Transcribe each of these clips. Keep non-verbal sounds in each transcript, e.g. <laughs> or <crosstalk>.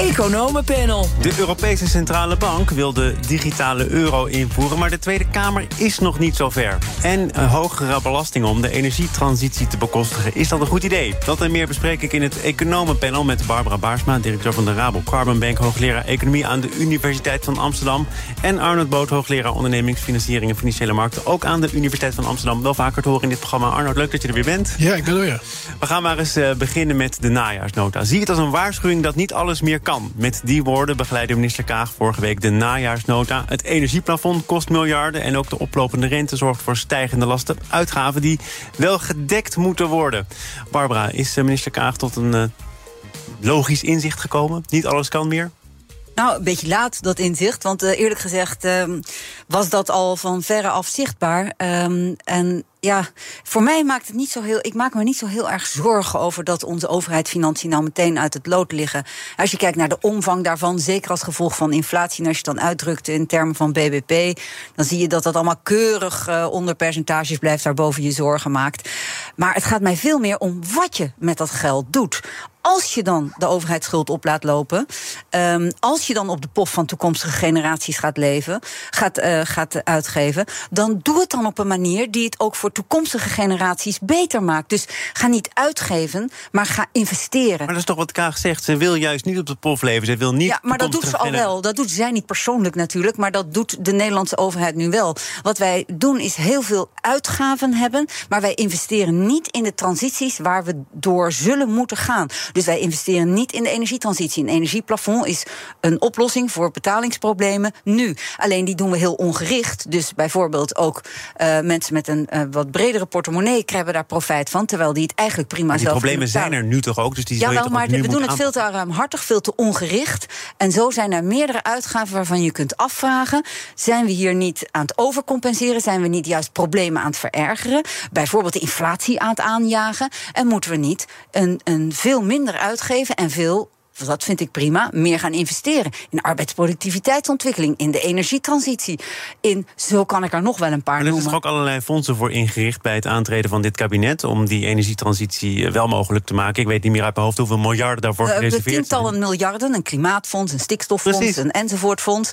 Economenpanel. De Europese Centrale Bank wil de digitale euro invoeren, maar de Tweede Kamer is nog niet zover. En een hogere belasting om de energietransitie te bekostigen. Is dat een goed idee? Dat en meer bespreek ik in het Economenpanel met Barbara Baarsma, directeur van de Rabo Carbon Bank, hoogleraar Economie aan de Universiteit van Amsterdam. En Arnold Boot, hoogleraar ondernemingsfinanciering en financiële markten, ook aan de Universiteit van Amsterdam. Wel vaker te horen in dit programma. Arnold, leuk dat je er weer bent. Ja, ik ben er weer. We gaan maar eens uh, beginnen met de najaarsnota. Zie het als een waarschuwing dat niet alles meer kan. Met die woorden begeleidde minister Kaag vorige week de najaarsnota. Het energieplafond kost miljarden en ook de oplopende rente zorgt voor stijgende lasten. Uitgaven die wel gedekt moeten worden. Barbara, is minister Kaag tot een uh, logisch inzicht gekomen? Niet alles kan meer? Nou, een beetje laat, dat inzicht. Want uh, eerlijk gezegd um, was dat al van verre af zichtbaar. Um, en ja, voor mij maakt het niet zo heel. Ik maak me niet zo heel erg zorgen over dat onze overheidsfinanciën nou meteen uit het lood liggen. Als je kijkt naar de omvang daarvan, zeker als gevolg van inflatie, en als je dan uitdrukt in termen van BBP, dan zie je dat dat allemaal keurig uh, onder percentages blijft, daarboven je zorgen maakt. Maar het gaat mij veel meer om wat je met dat geld doet als je dan de overheidsschuld op laat lopen, um, als je dan op de pof van toekomstige generaties gaat leven, gaat, uh, gaat uitgeven, dan doe het dan op een manier die het ook voor toekomstige generaties beter maakt. Dus ga niet uitgeven, maar ga investeren. Maar dat is toch wat Kaag zegt. Ze wil juist niet op de pof leven. Ze wil niet. Ja, maar dat doet ze al wel. Dat doet zij niet persoonlijk natuurlijk, maar dat doet de Nederlandse overheid nu wel. Wat wij doen is heel veel uitgaven hebben, maar wij investeren niet in de transities waar we door zullen moeten gaan. Dus wij investeren niet in de energietransitie. Een energieplafond is een oplossing voor betalingsproblemen nu. Alleen die doen we heel ongericht. Dus bijvoorbeeld ook uh, mensen met een uh, wat bredere portemonnee krijgen daar profijt van. Terwijl die het eigenlijk prima maar die zelf problemen zijn er nu toch ook? Dus die ja, wel, maar we doen het veel te ruimhartig, veel te ongericht. En zo zijn er meerdere uitgaven waarvan je kunt afvragen: zijn we hier niet aan het overcompenseren? Zijn we niet juist problemen aan het verergeren? Bijvoorbeeld de inflatie aan het aanjagen? En moeten we niet een, een veel minder uitgeven en veel dat vind ik prima, meer gaan investeren in arbeidsproductiviteitsontwikkeling, in de energietransitie. In, zo kan ik er nog wel een paar maar noemen. Er zijn ook allerlei fondsen voor ingericht bij het aantreden van dit kabinet om die energietransitie eh, wel mogelijk te maken. Ik weet niet meer uit mijn hoofd hoeveel miljarden daarvoor uh, gereserveerd zijn. Tientallen miljarden, een klimaatfonds, een stikstoffonds, Precies. een enzovoortfonds.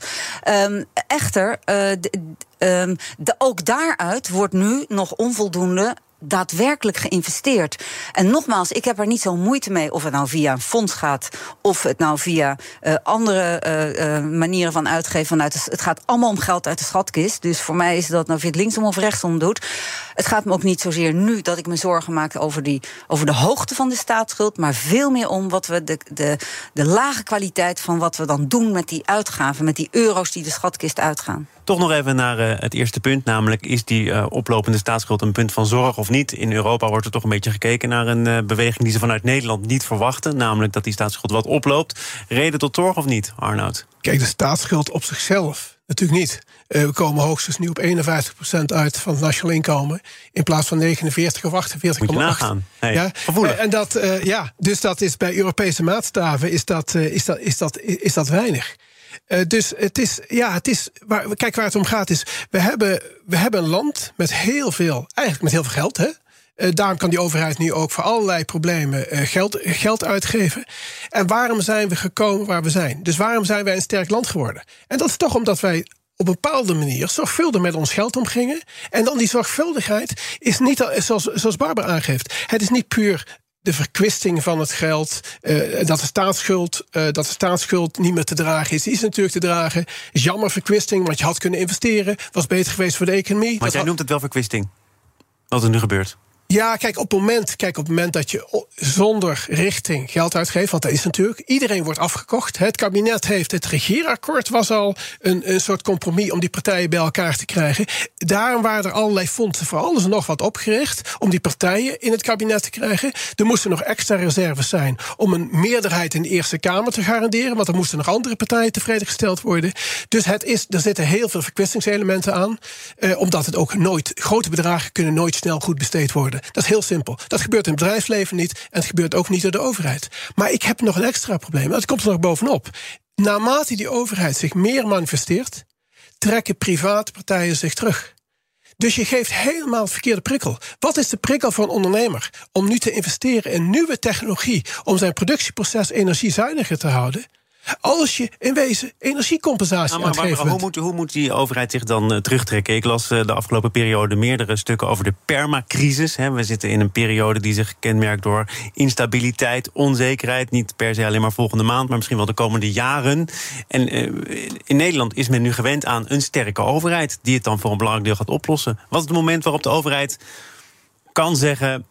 Um, echter, uh, de, um, de, ook daaruit wordt nu nog onvoldoende daadwerkelijk geïnvesteerd. En nogmaals, ik heb er niet zo moeite mee of het nou via een fonds gaat of het nou via uh, andere uh, uh, manieren van uitgeven. Vanuit het gaat allemaal om geld uit de schatkist. Dus voor mij is dat nou of je het linksom of rechtsom doet. Het gaat me ook niet zozeer nu dat ik me zorgen maak over, die, over de hoogte van de staatsschuld, maar veel meer om wat we de, de, de lage kwaliteit van wat we dan doen met die uitgaven, met die euro's die de schatkist uitgaan. Toch nog even naar uh, het eerste punt, namelijk is die uh, oplopende staatsschuld een punt van zorg of niet? In Europa wordt er toch een beetje gekeken naar een uh, beweging die ze vanuit Nederland niet verwachten, namelijk dat die staatsschuld wat oploopt. Reden tot zorg of niet, Arnoud? Kijk, de staatsschuld op zichzelf natuurlijk niet. We komen hoogstens nu op 51% uit van het nationaal inkomen. In plaats van 49 of 48,8. Moet je nagaan. Hey, ja? Gevoelig. en dat, ja, dus dat is bij Europese maatstaven is dat, is dat, is dat, is dat weinig. Uh, dus het is, ja, het is, waar, kijk waar het om gaat is, we hebben, we hebben een land met heel veel, eigenlijk met heel veel geld, hè? Uh, daarom kan die overheid nu ook voor allerlei problemen uh, geld, geld uitgeven. En waarom zijn we gekomen waar we zijn? Dus waarom zijn wij een sterk land geworden? En dat is toch omdat wij op een bepaalde manier zorgvuldig met ons geld omgingen. En dan die zorgvuldigheid is niet, al, zoals, zoals Barbara aangeeft, het is niet puur de verkwisting van het geld, uh, dat de staatsschuld, uh, dat de staatsschuld niet meer te dragen is, is natuurlijk te dragen. Is jammer verkwisting, want je had kunnen investeren, was beter geweest voor de economie. Maar jij had... noemt het wel verkwisting, wat er nu gebeurt. Ja, kijk op, het moment, kijk, op het moment dat je zonder richting geld uitgeeft, want dat is natuurlijk, iedereen wordt afgekocht. Het kabinet heeft, het regeerakkoord was al een, een soort compromis om die partijen bij elkaar te krijgen. Daarom waren er allerlei fondsen voor alles en nog wat opgericht om die partijen in het kabinet te krijgen. Er moesten nog extra reserves zijn om een meerderheid in de Eerste Kamer te garanderen, want er moesten nog andere partijen tevreden gesteld worden. Dus het is, er zitten heel veel verkwistingselementen aan, eh, omdat het ook nooit, grote bedragen kunnen nooit snel goed besteed worden. Dat is heel simpel. Dat gebeurt in het bedrijfsleven niet en het gebeurt ook niet door de overheid. Maar ik heb nog een extra probleem. Dat komt er nog bovenop. Naarmate die overheid zich meer manifesteert, trekken private partijen zich terug. Dus je geeft helemaal het verkeerde prikkel. Wat is de prikkel voor een ondernemer om nu te investeren in nieuwe technologie om zijn productieproces energiezuiniger te houden? Als je in wezen energiecompensatie nou, maar, maar, hoe, moet, hoe moet die overheid zich dan uh, terugtrekken? Ik las uh, de afgelopen periode meerdere stukken over de permacrisis. Hè. We zitten in een periode die zich kenmerkt door instabiliteit, onzekerheid. Niet per se alleen maar volgende maand, maar misschien wel de komende jaren. En uh, in Nederland is men nu gewend aan een sterke overheid die het dan voor een belangrijk deel gaat oplossen. Wat is het moment waarop de overheid kan zeggen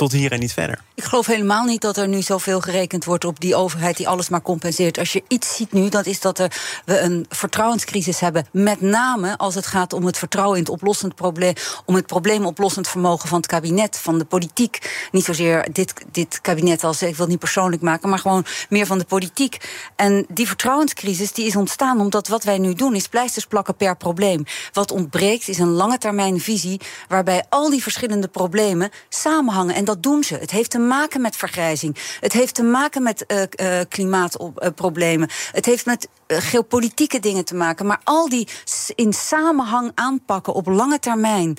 tot hier en niet verder. Ik geloof helemaal niet dat er nu zoveel gerekend wordt op die overheid die alles maar compenseert. Als je iets ziet nu, dat is dat er, we een vertrouwenscrisis hebben. Met name als het gaat om het vertrouwen in het oplossend probleem, om het probleemoplossend vermogen van het kabinet, van de politiek. Niet zozeer dit, dit kabinet als ik wil niet persoonlijk maken, maar gewoon meer van de politiek. En die vertrouwenscrisis die is ontstaan omdat wat wij nu doen is pleisters plakken per probleem. Wat ontbreekt is een lange termijn visie waarbij al die verschillende problemen samenhangen. En dat doen ze. Het heeft te maken met vergrijzing. Het heeft te maken met uh, uh, klimaatproblemen. het heeft met geopolitieke dingen te maken. Maar al die in samenhang aanpakken op lange termijn.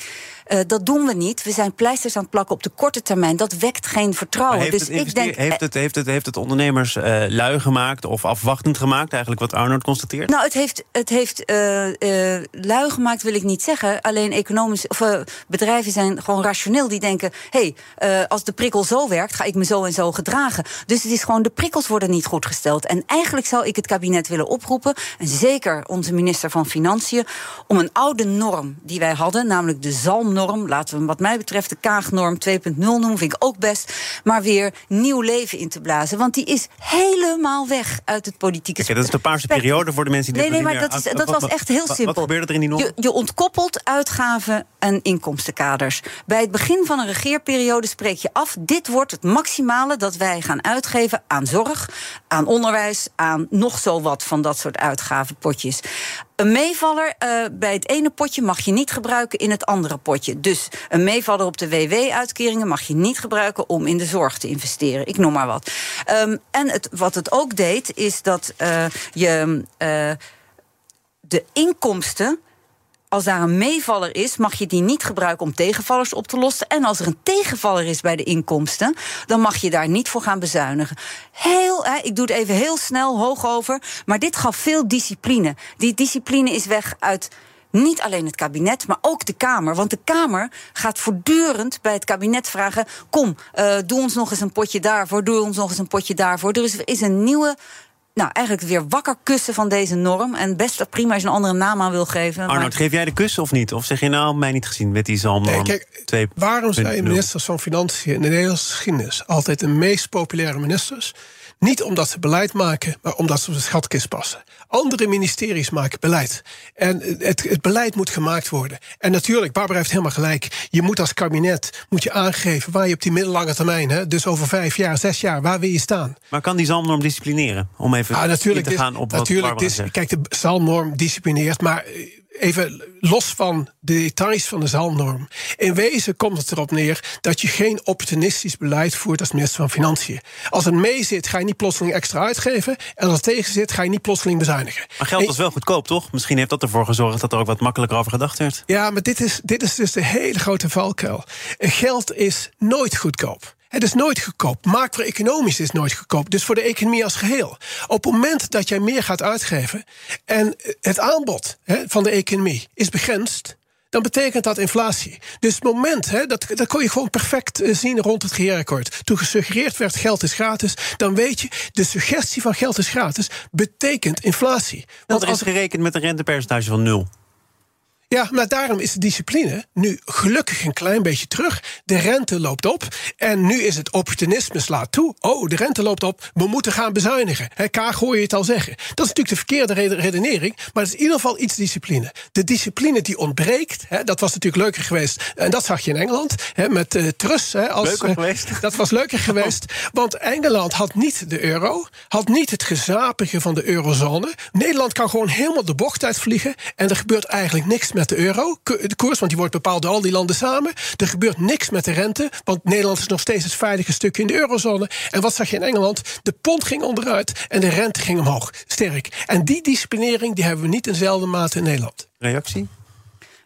dat doen we niet. We zijn pleisters aan het plakken op de korte termijn. Dat wekt geen vertrouwen. Dus ik denk. Heeft het, heeft het, heeft het ondernemers lui gemaakt of afwachtend gemaakt? Eigenlijk wat Arnold constateert? Nou, het heeft, het heeft lui gemaakt, wil ik niet zeggen. Alleen economisch, of, bedrijven zijn gewoon rationeel. Die denken: hé, hey, als de prikkel zo werkt, ga ik me zo en zo gedragen. Dus het is gewoon, de prikkels worden niet goed gesteld. En eigenlijk zou ik het kabinet willen oproepen, en zeker onze minister van Financiën, om een oude norm die wij hadden, namelijk de zalmnorm, laten we hem wat mij betreft de kaagnorm 2.0 noemen, vind ik ook best, maar weer nieuw leven in te blazen. Want die is helemaal weg uit het politieke spel. dat is de paarse periode voor de mensen die Nee, nee, maar dat, is, dat was echt heel simpel. Wat gebeurde er in die norm? Je, je ontkoppelt uitgaven en inkomstenkaders. Bij het begin van een regeerperiode spreek je af: dit wordt het maximale dat wij gaan uitgeven aan zorg, aan onderwijs, aan nog zo wat van dat soort uitgavenpotjes. Een meevaller uh, bij het ene potje mag je niet gebruiken in het andere potje. Dus een meevaller op de WW-uitkeringen mag je niet gebruiken om in de zorg te investeren. Ik noem maar wat. Um, en het, wat het ook deed, is dat uh, je uh, de inkomsten als daar een meevaller is, mag je die niet gebruiken om tegenvallers op te lossen. En als er een tegenvaller is bij de inkomsten, dan mag je daar niet voor gaan bezuinigen. Heel, hè, ik doe het even heel snel, hoog over. Maar dit gaf veel discipline. Die discipline is weg uit niet alleen het kabinet, maar ook de Kamer. Want de Kamer gaat voortdurend bij het kabinet vragen: kom, uh, doe ons nog eens een potje daarvoor, doe ons nog eens een potje daarvoor. Er is, is een nieuwe nou, eigenlijk weer wakker kussen van deze norm. En best dat prima als je een andere naam aan wil geven. Arnold, geef jij de kussen of niet? Of zeg je nou, mij niet gezien met die zalmnorm? Nee, kijk, waarom zijn ministers van Financiën in de Nederlandse geschiedenis... altijd de meest populaire ministers? Niet omdat ze beleid maken, maar omdat ze op de schatkist passen. Andere ministeries maken beleid. En het, het, beleid moet gemaakt worden. En natuurlijk, Barbara heeft helemaal gelijk. Je moet als kabinet moet je aangeven waar je op die middellange termijn, hè, dus over vijf jaar, zes jaar, waar wil je staan. Maar kan die zalmnorm disciplineren? Om even ah, te gaan op wat natuurlijk, Barbara Kijk, de zalmnorm disciplineert, maar even los van de details van de zalmnorm. In wezen komt het erop neer dat je geen opportunistisch beleid voert als minister van Financiën. Als het mee zit, ga je niet plotseling extra uitgeven. En als het tegen zit, ga je niet plotseling bezuinigen. Maar geld was wel goedkoop, toch? Misschien heeft dat ervoor gezorgd dat er ook wat makkelijker over gedacht werd. Ja, maar dit is, dit is dus de hele grote valkuil. Geld is nooit goedkoop. Het is nooit goedkoop. Macro-economisch is nooit goedkoop. Dus voor de economie als geheel. Op het moment dat jij meer gaat uitgeven en het aanbod hè, van de economie is begrensd, dan betekent dat inflatie. Dus het moment, hè, dat, dat kon je gewoon perfect eh, zien rond het regeerakkoord. Toen gesuggereerd werd geld is gratis, dan weet je, de suggestie van geld is gratis betekent inflatie. Want er is gerekend met een rentepercentage van nul. Ja, maar daarom is de discipline nu gelukkig een klein beetje terug. De rente loopt op en nu is het opportunisme slaat toe. Oh, de rente loopt op, we moeten gaan bezuinigen. He, Kaag hoor je het al zeggen. Dat is natuurlijk de verkeerde redenering, maar het is in ieder geval iets discipline. De discipline die ontbreekt, he, dat was natuurlijk leuker geweest. En dat zag je in Engeland, he, met uh, Truss. als, leuker uh, geweest? <laughs> Dat was leuker geweest, want Engeland had niet de euro, had niet het gezapige van de eurozone. Nederland kan gewoon helemaal de bocht uitvliegen en er gebeurt eigenlijk niks meer met de euro, de koers, want die wordt bepaald door al die landen samen. Er gebeurt niks met de rente, want Nederland is nog steeds het veilige stukje in de eurozone. En wat zag je in Engeland? De pond ging onderuit en de rente ging omhoog, sterk. En die disciplinering die hebben we niet in dezelfde mate in Nederland. Reactie?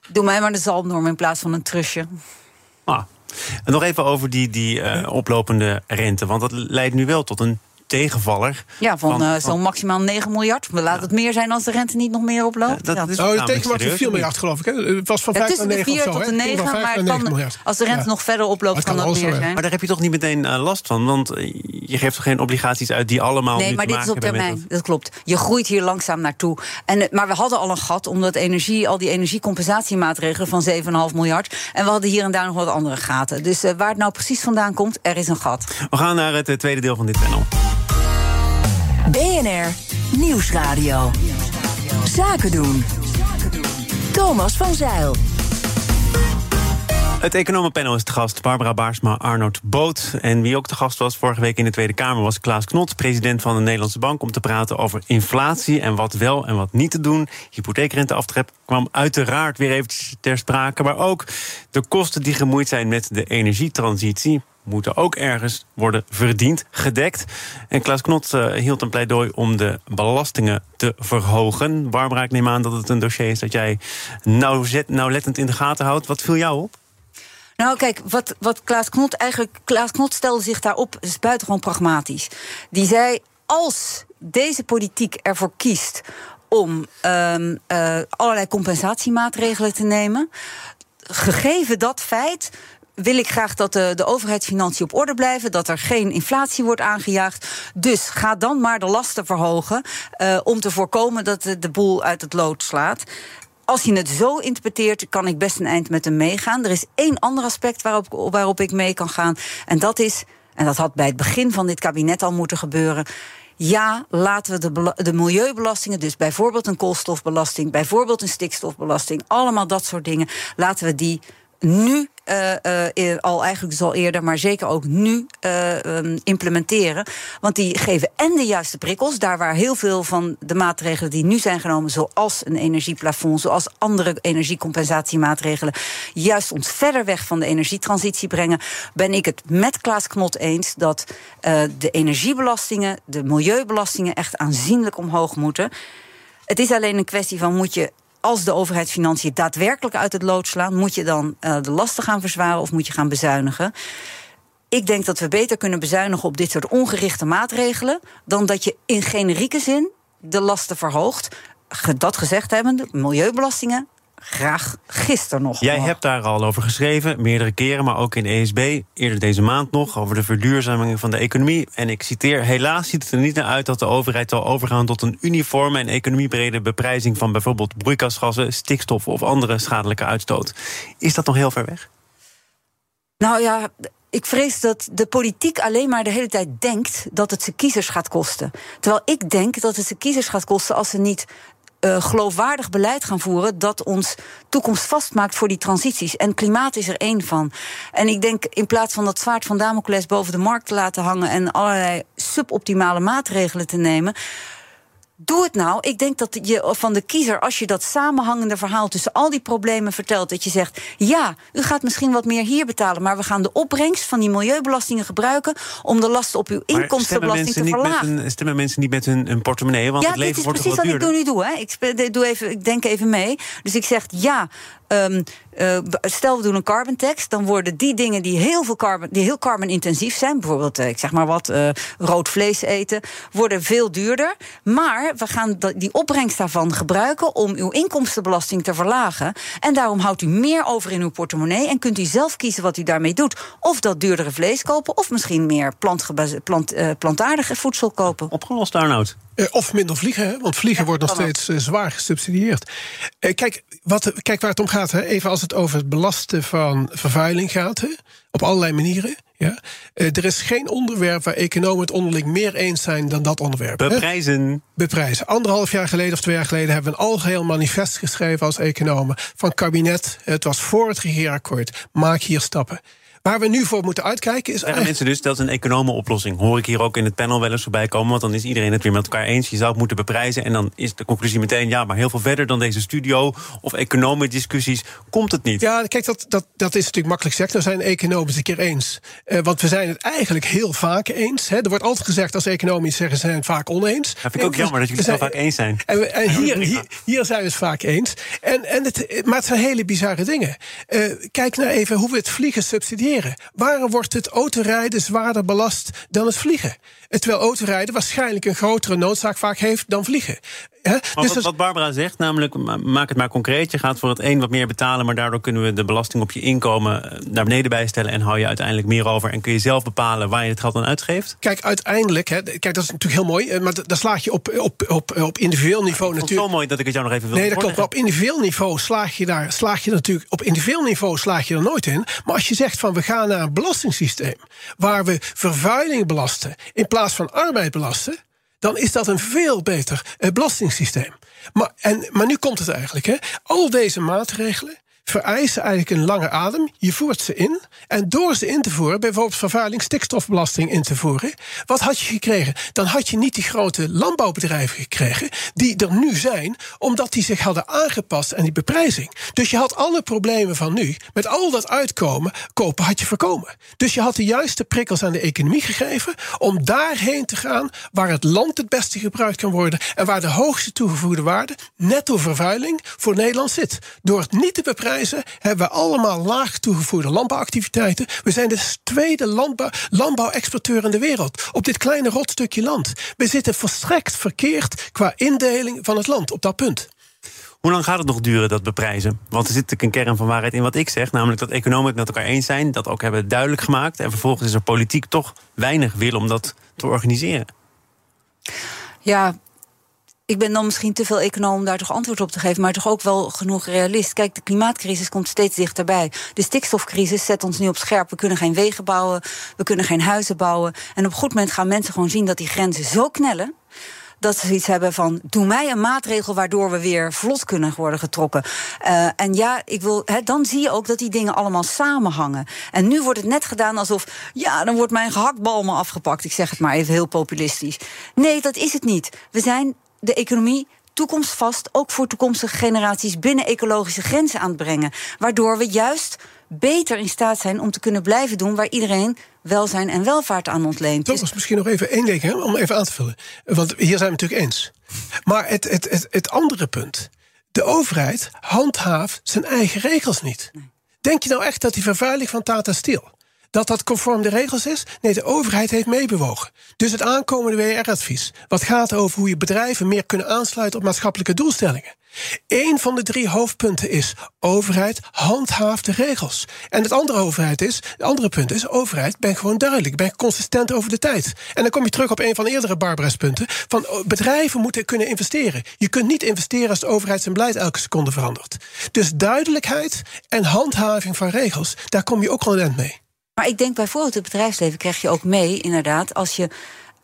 Doe mij maar de zalmnorm in plaats van een trusje. Ah. En nog even over die, die uh, oplopende rente. Want dat leidt nu wel tot een tegenvaller. Ja, van, van uh, zo'n maximaal 9 miljard. We laten het meer zijn als de rente niet nog meer oploopt. Ja, dat, is oh, van 4 miljard, geloof ik. Hè? Het was van 5 naar 9 of zo. tot de 9, maar kan, als de rente nog verder oploopt, kan, kan dat meer zijn. Maar daar heb je toch niet meteen uh, last van? Want je geeft toch geen obligaties uit die allemaal. Nee, maar dit is op termijn. Dat klopt. Je groeit hier langzaam naartoe. En, maar we hadden al een gat, omdat energie, al die energiecompensatiemaatregelen van 7,5 miljard. En we hadden hier en daar nog wat andere gaten. Dus uh, waar het nou precies vandaan komt, er is een gat. We gaan naar het tweede deel van dit panel. BNR Nieuwsradio. Zaken doen. Thomas van Zeil. Het economenpanel is te gast. Barbara Baarsma, Arnold Boot. En wie ook te gast was vorige week in de Tweede Kamer was Klaas Knot, president van de Nederlandse Bank, om te praten over inflatie en wat wel en wat niet te doen. Hypotheekrenteaftrek kwam uiteraard weer eventjes ter sprake. Maar ook de kosten die gemoeid zijn met de energietransitie moeten ook ergens worden verdiend, gedekt. En Klaas Knot uh, hield een pleidooi om de belastingen te verhogen. Barbara, ik neem aan dat het een dossier is dat jij nauwlettend in de gaten houdt. Wat viel jou op? Nou, kijk, wat, wat Klaas Knot eigenlijk. Klaas Knot stelde zich daarop, is buitengewoon pragmatisch. Die zei: als deze politiek ervoor kiest om uh, allerlei compensatiemaatregelen te nemen. Gegeven dat feit wil ik graag dat de, de overheidsfinanciën op orde blijven, dat er geen inflatie wordt aangejaagd. Dus ga dan maar de lasten verhogen uh, om te voorkomen dat de, de boel uit het lood slaat als je het zo interpreteert, kan ik best een eind met hem meegaan. Er is één ander aspect waarop, waarop ik mee kan gaan. En dat is, en dat had bij het begin van dit kabinet al moeten gebeuren. Ja, laten we de, de milieubelastingen, dus bijvoorbeeld een koolstofbelasting, bijvoorbeeld een stikstofbelasting, allemaal dat soort dingen, laten we die nu uh, al eigenlijk dus al eerder, maar zeker ook nu um, implementeren. Want die geven en de juiste prikkels, daar waar heel veel van de maatregelen die nu zijn genomen, zoals een energieplafond, zoals andere energiecompensatiemaatregelen, juist ons verder weg van de energietransitie brengen, ben ik het met Klaas Knot eens dat de energiebelastingen, de milieubelastingen echt aanzienlijk omhoog moeten. Het is alleen een kwestie van moet je als de overheidsfinanciën daadwerkelijk uit het lood slaan, moet je dan uh, de lasten gaan verzwaren of moet je gaan bezuinigen? Ik denk dat we beter kunnen bezuinigen op dit soort ongerichte maatregelen dan dat je in generieke zin de lasten verhoogt. Dat gezegd hebben, milieubelastingen graag gisteren nog. Jij hebt daar al over geschreven, meerdere keren, maar ook in ESB, eerder deze maand nog, over de verduurzaming van de economie. En ik citeer: Helaas ziet het er niet naar uit dat de overheid zal overgaan tot een uniforme en economiebrede beprijzing van bijvoorbeeld broeikasgassen, stikstof of andere schadelijke uitstoot. Is dat nog heel ver weg? Nou ja, ik vrees dat de politiek alleen maar de hele tijd denkt dat het ze kiezers gaat kosten. Terwijl ik denk dat het ze kiezers gaat kosten als ze niet uh, geloofwaardig beleid gaan voeren dat ons toekomst vastmaakt voor die transities. En klimaat is er één van. En ik denk in plaats van dat zwaard van Damocles boven de markt te laten hangen en allerlei suboptimale maatregelen te nemen Doe het nou. Ik denk dat je van de kiezer, als je dat samenhangende verhaal tussen al die problemen vertelt, dat je zegt: ja, u gaat misschien wat meer hier betalen, maar we gaan de opbrengst van die milieubelastingen gebruiken om de lasten op uw inkomstenbelasting te verlagen. Een, stemmen mensen niet met hun, hun portemonnee? Want ja, het leven dit is precies wat, wat ik nu doe. Hè. Ik, doe even, ik denk even mee. Dus ik zeg ja. Um, uh, stel we doen een carbon tax, dan worden die dingen die heel veel carbon, die heel carbon intensief zijn, bijvoorbeeld, uh, ik zeg maar wat, uh, rood vlees eten, worden veel duurder. Maar we gaan die opbrengst daarvan gebruiken om uw inkomstenbelasting te verlagen. En daarom houdt u meer over in uw portemonnee en kunt u zelf kiezen wat u daarmee doet. Of dat duurdere vlees kopen, of misschien meer plant, plant, plantaardige voedsel kopen. Opgelost, Arnoud. of minder vliegen, hè? want vliegen wordt nog steeds zwaar gesubsidieerd. kijk, wat, kijk waar het om gaat, hè? even als het over het belasten van vervuiling gaat, hè? op allerlei manieren. Ja? Uh, er is geen onderwerp waar economen het onderling meer eens zijn dan dat onderwerp. Beprijzen. Hè? Beprijzen. Anderhalf jaar geleden of twee jaar geleden hebben we een algeheel manifest geschreven als economen van kabinet. Het was voor het regeerakkoord. Maak hier stappen. Waar we nu voor moeten uitkijken is. Zeggen mensen dus dat is een economenoplossing. Hoor ik hier ook in het panel wel eens voorbij komen. Want dan is iedereen het weer met elkaar eens. Je zou het moeten beprijzen. En dan is de conclusie meteen: ja, maar heel veel verder dan deze studio of economendiscussies komt het niet. Ja, kijk, dat, dat, dat is natuurlijk makkelijk gezegd. Dan zijn economen het een keer eens. Uh, want we zijn het eigenlijk heel vaak eens. Hè. Er wordt altijd gezegd als economen zeggen, ze zijn het vaak oneens. Dat vind ik ook jammer dat jullie het zo vaak eens zijn. En, we, en hier, hier, hier, zijn we het vaak eens. En, en het, maar het zijn hele bizarre dingen. Uh, kijk nou even hoe we het vliegen subsidiëren. Waarom wordt het autorijden zwaarder belast dan het vliegen? Terwijl autorijden waarschijnlijk een grotere noodzaak vaak heeft dan vliegen. Dus wat, wat, Barbara zegt, namelijk maak het maar concreet. Je gaat voor het een wat meer betalen, maar daardoor kunnen we de belasting op je inkomen eh, naar beneden bijstellen en hou je uiteindelijk meer over en kun je zelf bepalen waar je het geld aan uitgeeft? Kijk, uiteindelijk, hè, kijk, dat is natuurlijk heel mooi, eh, maar daar slaag je op, op, op, op individueel niveau ja, natuurlijk. Het zo mooi dat ik het jou nog even wil Nee, dat klopt. Op individueel niveau slaag je daar, slaag je natuurlijk, op individueel niveau slaag je er nooit in. Maar als je zegt van we gaan naar een belastingssysteem waar we vervuiling belasten in plaats van arbeid belasten dan is dat een veel beter eh, belastingssysteem. Maar, en, maar nu komt het eigenlijk. Hè. Al deze maatregelen vereisen eigenlijk een lange adem. Je voert ze in. En door ze in te voeren, bijvoorbeeld vervuiling, stikstofbelasting in te voeren, wat had je gekregen? Dan had je niet die grote landbouwbedrijven gekregen, die er nu zijn, omdat die zich hadden aangepast aan die beprijzing. Dus je had alle problemen van nu, met al dat uitkomen, kopen had je voorkomen. Dus je had de juiste prikkels aan de economie gegeven om daarheen te gaan waar het land het beste gebruikt kan worden en waar de hoogste toegevoegde waarde, netto vervuiling, voor Nederland zit. Door het niet te beprijzen hebben we allemaal laag toegevoegde landbouwactiviteiten. We zijn de tweede landbouw, landbouwexporteur in de wereld op dit kleine rotstukje land. We zitten volstrekt verkeerd qua indeling van het land op dat punt. Hoe lang gaat het nog duren, dat beprijzen? Want er zit een kern van waarheid in wat ik zeg. Namelijk dat economen het met elkaar eens zijn. Dat ook hebben duidelijk gemaakt. En vervolgens is er politiek toch weinig wil om dat te organiseren. Ja, ik ben dan misschien te veel econoom om daar toch antwoord op te geven, maar toch ook wel genoeg realist. Kijk, de klimaatcrisis komt steeds dichterbij. De stikstofcrisis zet ons nu op scherp. We kunnen geen wegen bouwen, we kunnen geen huizen bouwen. En op een goed moment gaan mensen gewoon zien dat die grenzen zo knellen dat ze iets hebben van: doe mij een maatregel waardoor we weer vlot kunnen worden getrokken. Uh, en ja, ik wil, dan zie je ook dat die dingen allemaal samenhangen. En nu wordt het net gedaan alsof: ja, dan wordt mijn gehaktbal me afgepakt. Ik zeg het maar even heel populistisch. Nee, dat is het niet. We zijn de economie toekomstvast, ook voor toekomstige generaties, binnen ecologische grenzen aan het brengen. Waardoor we juist beter in staat zijn om te kunnen blijven doen waar iedereen welzijn en welvaart aan ontleent. Dat was misschien nog even één ding hè, om even aan te vullen. Want hier zijn we natuurlijk eens. Maar het, het, het, het andere punt. De overheid handhaaft zijn eigen regels niet. Denk je nou echt dat die vervuiling van Tata Steel dat dat conform de regels is? Nee, de overheid heeft meebewogen. Dus het aankomende WR-advies, wat gaat over hoe je bedrijven meer kunnen aansluiten op maatschappelijke doelstellingen. Eén van de drie hoofdpunten is: overheid handhaaft de regels. En het andere, overheid is, het andere punt is: overheid, ben gewoon duidelijk, ben consistent over de tijd. En dan kom je terug op een van de eerdere Barbara's punten: van oh, bedrijven moeten kunnen investeren. Je kunt niet investeren als de overheid zijn beleid elke seconde verandert. Dus duidelijkheid en handhaving van regels, daar kom je ook wel een mee. Maar ik denk bijvoorbeeld het bedrijfsleven krijg je ook mee, inderdaad, als je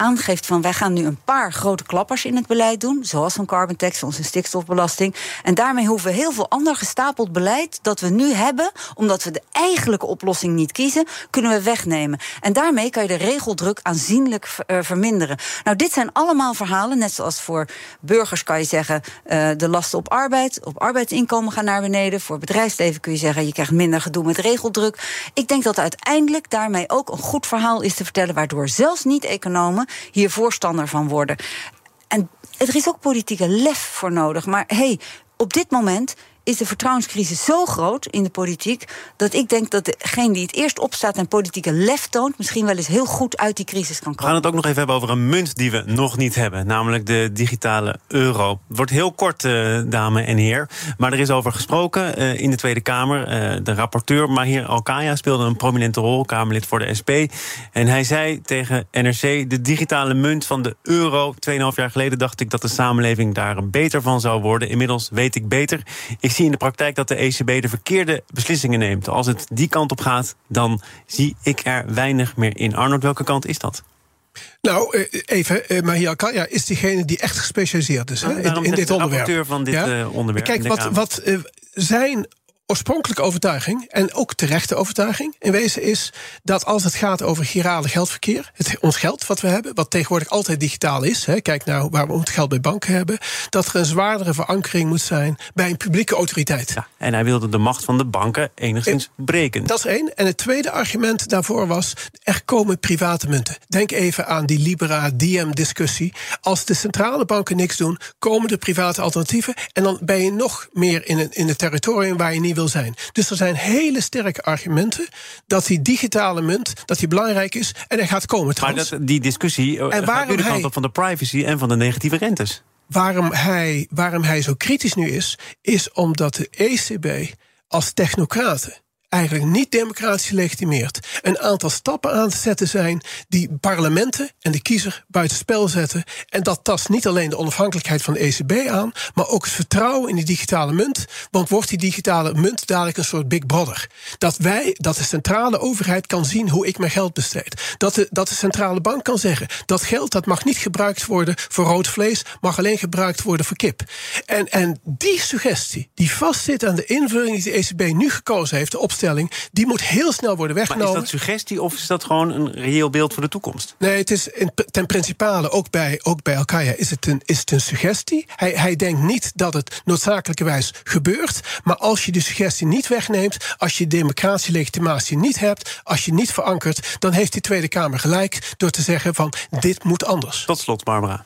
aangeeft van wij gaan nu een paar grote klappers in het beleid doen, zoals een carbon tax, onze stikstofbelasting. En daarmee hoeven we heel veel ander gestapeld beleid dat we nu hebben, omdat we de eigenlijke oplossing niet kiezen, kunnen we wegnemen. En daarmee kan je de regeldruk aanzienlijk uh, verminderen. Nou, dit zijn allemaal verhalen, net zoals voor burgers kan je zeggen uh, de lasten op arbeid, op arbeidsinkomen gaan naar beneden. Voor bedrijfsleven kun je zeggen je krijgt minder gedoe met regeldruk. Ik denk dat uiteindelijk daarmee ook een goed verhaal is te vertellen, waardoor zelfs niet-economen hier voorstander van worden. En er is ook politieke lef voor nodig. Maar hey, op dit moment is de vertrouwenscrisis zo groot in de politiek. dat ik denk dat degene die het eerst opstaat en politieke lef toont. misschien wel eens heel goed uit die crisis kan komen. We gaan het ook nog even hebben over een munt die we nog niet hebben. namelijk de digitale euro. Het wordt heel kort, uh, dame en heer. Maar er is over gesproken uh, in de Tweede Kamer. Uh, de rapporteur Mahir Alkaya speelde een prominente rol, Kamerlid voor de SP. En hij zei tegen NRC: de digitale munt van de euro. Tweeënhalf jaar geleden dacht ik dat de samenleving daar beter van zou worden. Inmiddels weet ik beter. Ik ik zie in de praktijk dat de ECB de verkeerde beslissingen neemt. Als het die kant op gaat, dan zie ik er weinig meer in. Arnold, welke kant is dat? Nou, eh, even, eh, Mahia Kaya is diegene die echt gespecialiseerd is hè, in, in dit onderwerp. van dit ja? Eh, onderwerp. Kijk, wat, wat zijn oorspronkelijke overtuiging, en ook terechte overtuiging in wezen, is dat als het gaat over girale geldverkeer, het, ons geld wat we hebben, wat tegenwoordig altijd digitaal is, hè, kijk nou waar we het geld bij banken hebben, dat er een zwaardere verankering moet zijn bij een publieke autoriteit. Ja, en hij wilde de macht van de banken enigszins breken. Dat is één. En het tweede argument daarvoor was: er komen private munten. Denk even aan die Libera-Diem-discussie. Als de centrale banken niks doen, komen de private alternatieven. En dan ben je nog meer in een, in het territorium waar je niet wil zijn. Dus er zijn hele sterke argumenten dat die digitale munt dat die belangrijk is en er gaat komen. Maar dat, die discussie eh, en gaat nu de kant op van de privacy en van de negatieve rentes. Waarom hij, waarom hij zo kritisch nu is, is omdat de ECB als technocraten eigenlijk niet democratisch gelegitimeerd een aantal stappen aan te zetten zijn die parlementen en de kiezer buitenspel zetten. En dat tast niet alleen de onafhankelijkheid van de ECB aan, maar ook het vertrouwen in die digitale munt. Want wordt die digitale munt dadelijk een soort Big Brother? Dat wij, dat de centrale overheid kan zien hoe ik mijn geld besteed. Dat de, dat de centrale bank kan zeggen dat geld dat mag niet gebruikt worden voor rood vlees, mag alleen gebruikt worden voor kip. En, en die suggestie, die vastzit aan de invulling die de ECB nu gekozen heeft, de die moet heel snel worden weggenomen. Maar is dat suggestie of is dat gewoon een reëel beeld voor de toekomst? Nee, het is in, ten principale, ook bij, ook bij Al-Qaeda, is, het een, is het een suggestie. Hij, hij denkt niet dat het noodzakelijkerwijs gebeurt. Maar als je de suggestie niet wegneemt, als je democratische legitimatie niet hebt, als je niet verankert, dan heeft die Tweede Kamer gelijk door te zeggen van dit moet anders. Tot slot, Barbara.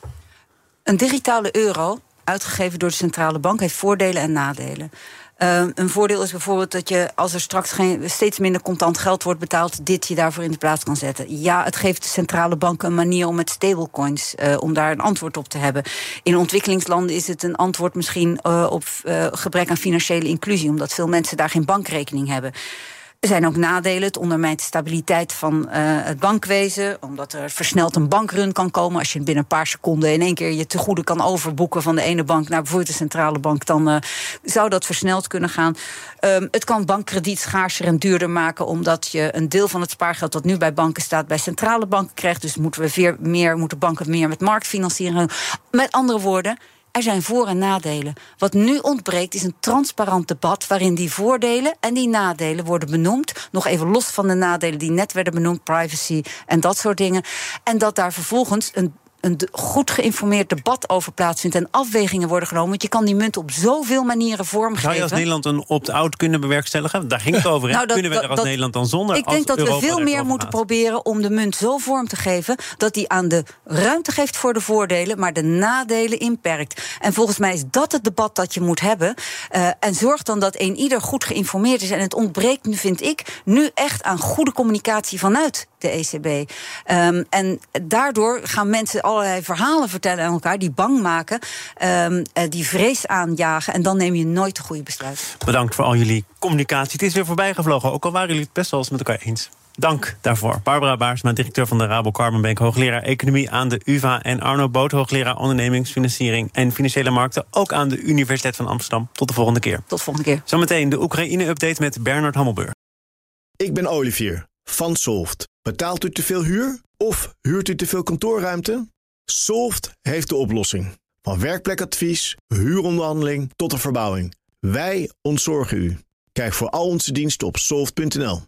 Een digitale euro, uitgegeven door de centrale bank, heeft voordelen en nadelen. Uh, een voordeel is bijvoorbeeld dat je, als er straks geen, steeds minder contant geld wordt betaald, dit je daarvoor in de plaats kan zetten. Ja, het geeft de centrale banken een manier om met stablecoins, uh, om daar een antwoord op te hebben. In ontwikkelingslanden is het een antwoord misschien uh, op gebrek aan financiële inclusie, omdat veel mensen daar geen bankrekening hebben. Er zijn ook nadelen. Het ondermijnt de stabiliteit van uh, het bankwezen. Omdat er versneld een bankrun kan komen. Als je binnen een paar seconden in één keer je tegoeden kan overboeken van de ene bank naar bijvoorbeeld de centrale bank, dan uh, zou dat versneld kunnen gaan. Um, het kan bankkrediet schaarser en duurder maken, omdat je een deel van het spaargeld dat nu bij banken staat, bij centrale banken krijgt. Dus moeten we weer meer, moeten banken meer met marktfinanciering. Met andere woorden, er zijn voor- en nadelen. Wat nu ontbreekt is een transparant debat waarin die voordelen en die nadelen worden benoemd. Nog even los van de nadelen die net werden benoemd, privacy en dat soort dingen. En dat daar vervolgens een een goed geïnformeerd debat over plaatsvindt en afwegingen worden genomen. Want je kan die munt op zoveel manieren vormgeven. Zou je als Nederland een opt-out kunnen bewerkstelligen? Daar ging het over. <laughs> Nou, kunnen we er als Nederland dan zonder? Ik denk dat we veel meer moeten proberen om de munt zo vorm te geven dat die aan de ruimte geeft voor de voordelen, maar de nadelen inperkt. En volgens mij is dat het debat dat je moet hebben. Uh, en zorg dan dat een ieder goed geïnformeerd is. En het ontbreekt nu, vind ik, nu echt aan goede communicatie vanuit de ECB. Um, en daardoor gaan mensen allerlei verhalen vertellen aan elkaar die bang maken, um, die vrees aanjagen. En dan neem je nooit de goede besluit. Bedankt voor al jullie communicatie. Het is weer voorbij gevlogen, ook al waren jullie het best wel eens met elkaar eens. Dank daarvoor. Barbara Baarsma, directeur van de Rabo Carbon hoogleraar Economie aan de UvA... en Arno Boot, hoogleraar Ondernemingsfinanciering en Financiële Markten... ook aan de Universiteit van Amsterdam. Tot de volgende keer. Tot de volgende keer. Zometeen de Oekraïne-update met Bernard Hammelburg. Ik ben Olivier van Solft. Betaalt u te veel huur of huurt u te veel kantoorruimte? Solft heeft de oplossing. Van werkplekadvies, huuronderhandeling tot de verbouwing. Wij ontzorgen u. Kijk voor al onze diensten op soft.nl.